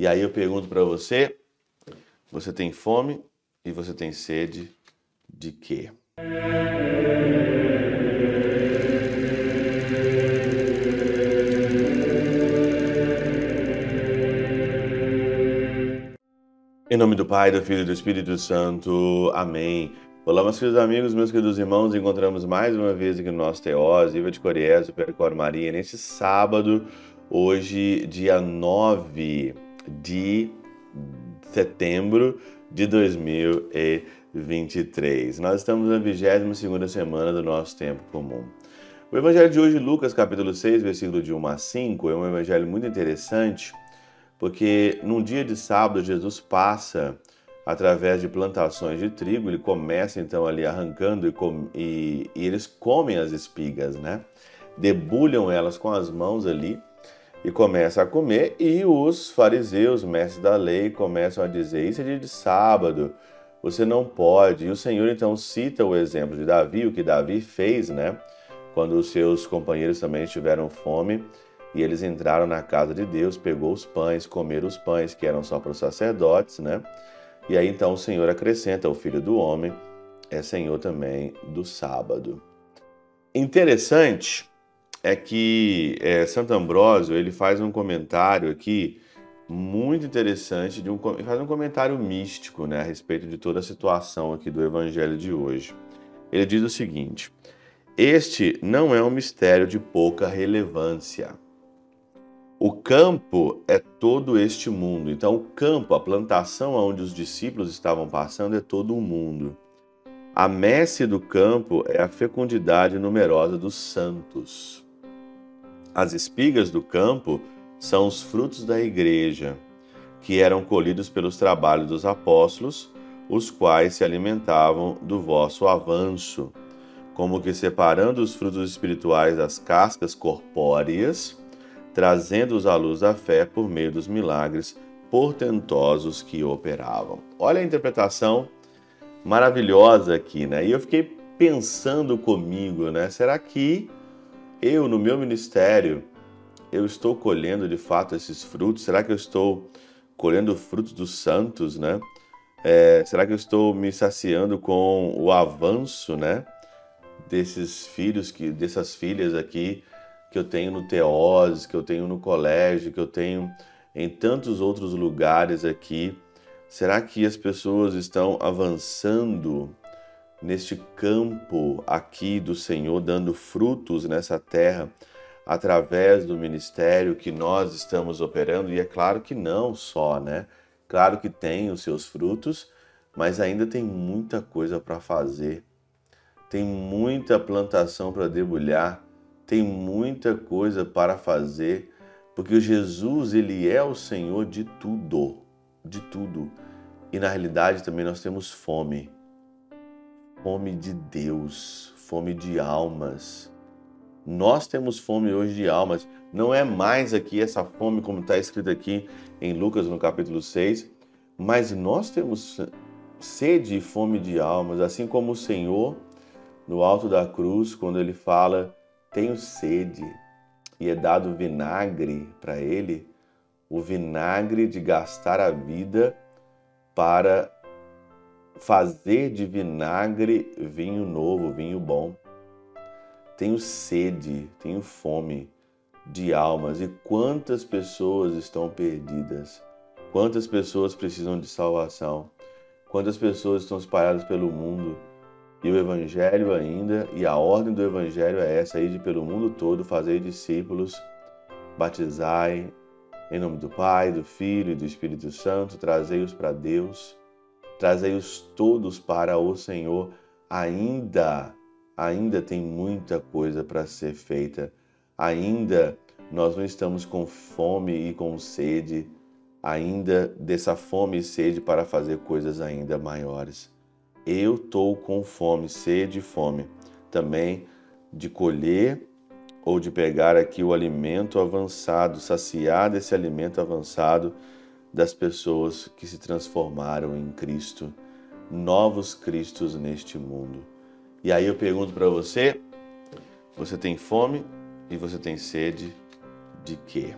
E aí eu pergunto para você: você tem fome e você tem sede de quê? Em nome do Pai, do Filho e do Espírito Santo. Amém. Olá, meus queridos amigos, meus queridos irmãos. Encontramos mais uma vez aqui no nosso Teós, Iva de Coriés, Percor Maria, neste sábado, hoje, dia 9 de setembro de 2023. Nós estamos na 22 semana do nosso tempo comum. O evangelho de hoje, Lucas capítulo 6, versículo de 1 a 5, é um evangelho muito interessante, porque num dia de sábado Jesus passa através de plantações de trigo, ele começa então ali arrancando e, e, e eles comem as espigas, né? Debulham elas com as mãos ali e começa a comer, e os fariseus, mestres da lei, começam a dizer: Isso é dia de sábado, você não pode. E o Senhor então cita o exemplo de Davi, o que Davi fez, né? Quando os seus companheiros também tiveram fome e eles entraram na casa de Deus, pegou os pães, comeram os pães que eram só para os sacerdotes, né? E aí então o Senhor acrescenta: o filho do homem é Senhor também do sábado. Interessante é que é, Santo Ambrósio ele faz um comentário aqui muito interessante, de um, faz um comentário místico né, a respeito de toda a situação aqui do Evangelho de hoje. Ele diz o seguinte: Este não é um mistério de pouca relevância. O campo é todo este mundo. Então, o campo, a plantação onde os discípulos estavam passando, é todo o mundo. A messe do campo é a fecundidade numerosa dos santos. As espigas do campo são os frutos da igreja, que eram colhidos pelos trabalhos dos apóstolos, os quais se alimentavam do vosso avanço, como que separando os frutos espirituais das cascas corpóreas, trazendo-os à luz da fé por meio dos milagres portentosos que operavam. Olha a interpretação maravilhosa aqui, né? E eu fiquei pensando comigo, né? Será que eu, no meu ministério, eu estou colhendo de fato esses frutos? Será que eu estou colhendo frutos dos santos, né? É, será que eu estou me saciando com o avanço, né? Desses filhos, que, dessas filhas aqui que eu tenho no Teoses, que eu tenho no colégio, que eu tenho em tantos outros lugares aqui. Será que as pessoas estão avançando neste campo aqui do Senhor, dando frutos nessa terra através do ministério que nós estamos operando. E é claro que não só, né? Claro que tem os seus frutos, mas ainda tem muita coisa para fazer. Tem muita plantação para debulhar, tem muita coisa para fazer, porque Jesus, ele é o Senhor de tudo, de tudo. E na realidade também nós temos fome fome de Deus, fome de almas. Nós temos fome hoje de almas. Não é mais aqui essa fome como está escrito aqui em Lucas no capítulo 6, mas nós temos sede e fome de almas, assim como o Senhor no alto da cruz, quando ele fala: Tenho sede, e é dado vinagre para ele, o vinagre de gastar a vida para fazer de vinagre vinho novo, vinho bom. Tenho sede, tenho fome de almas e quantas pessoas estão perdidas? Quantas pessoas precisam de salvação? Quantas pessoas estão espalhadas pelo mundo? E o Evangelho ainda, e a ordem do Evangelho é essa: ide pelo mundo todo, fazer discípulos, batizai em nome do Pai, do Filho e do Espírito Santo, trazei-os para Deus Trazei-os todos para o Senhor. Ainda, ainda tem muita coisa para ser feita. Ainda nós não estamos com fome e com sede, ainda dessa fome e sede para fazer coisas ainda maiores. Eu estou com fome, sede e fome também de colher ou de pegar aqui o alimento avançado, saciar desse alimento avançado das pessoas que se transformaram em Cristo, novos Cristos neste mundo. E aí eu pergunto para você: você tem fome e você tem sede de quê?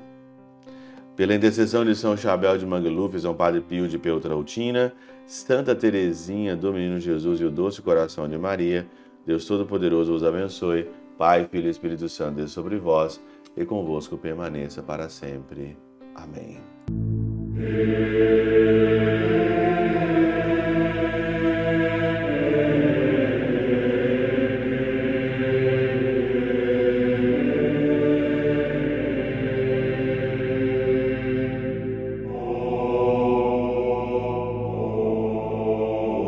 Pela intercessão de São Chabel de Mangluf, São Padre Pio de Peltrautina, Santa Teresinha do Menino Jesus e o Doce Coração de Maria, Deus Todo-Poderoso os abençoe. Pai, Filho e Espírito Santo, Deus sobre vós e convosco permaneça para sempre. Amém. Amen.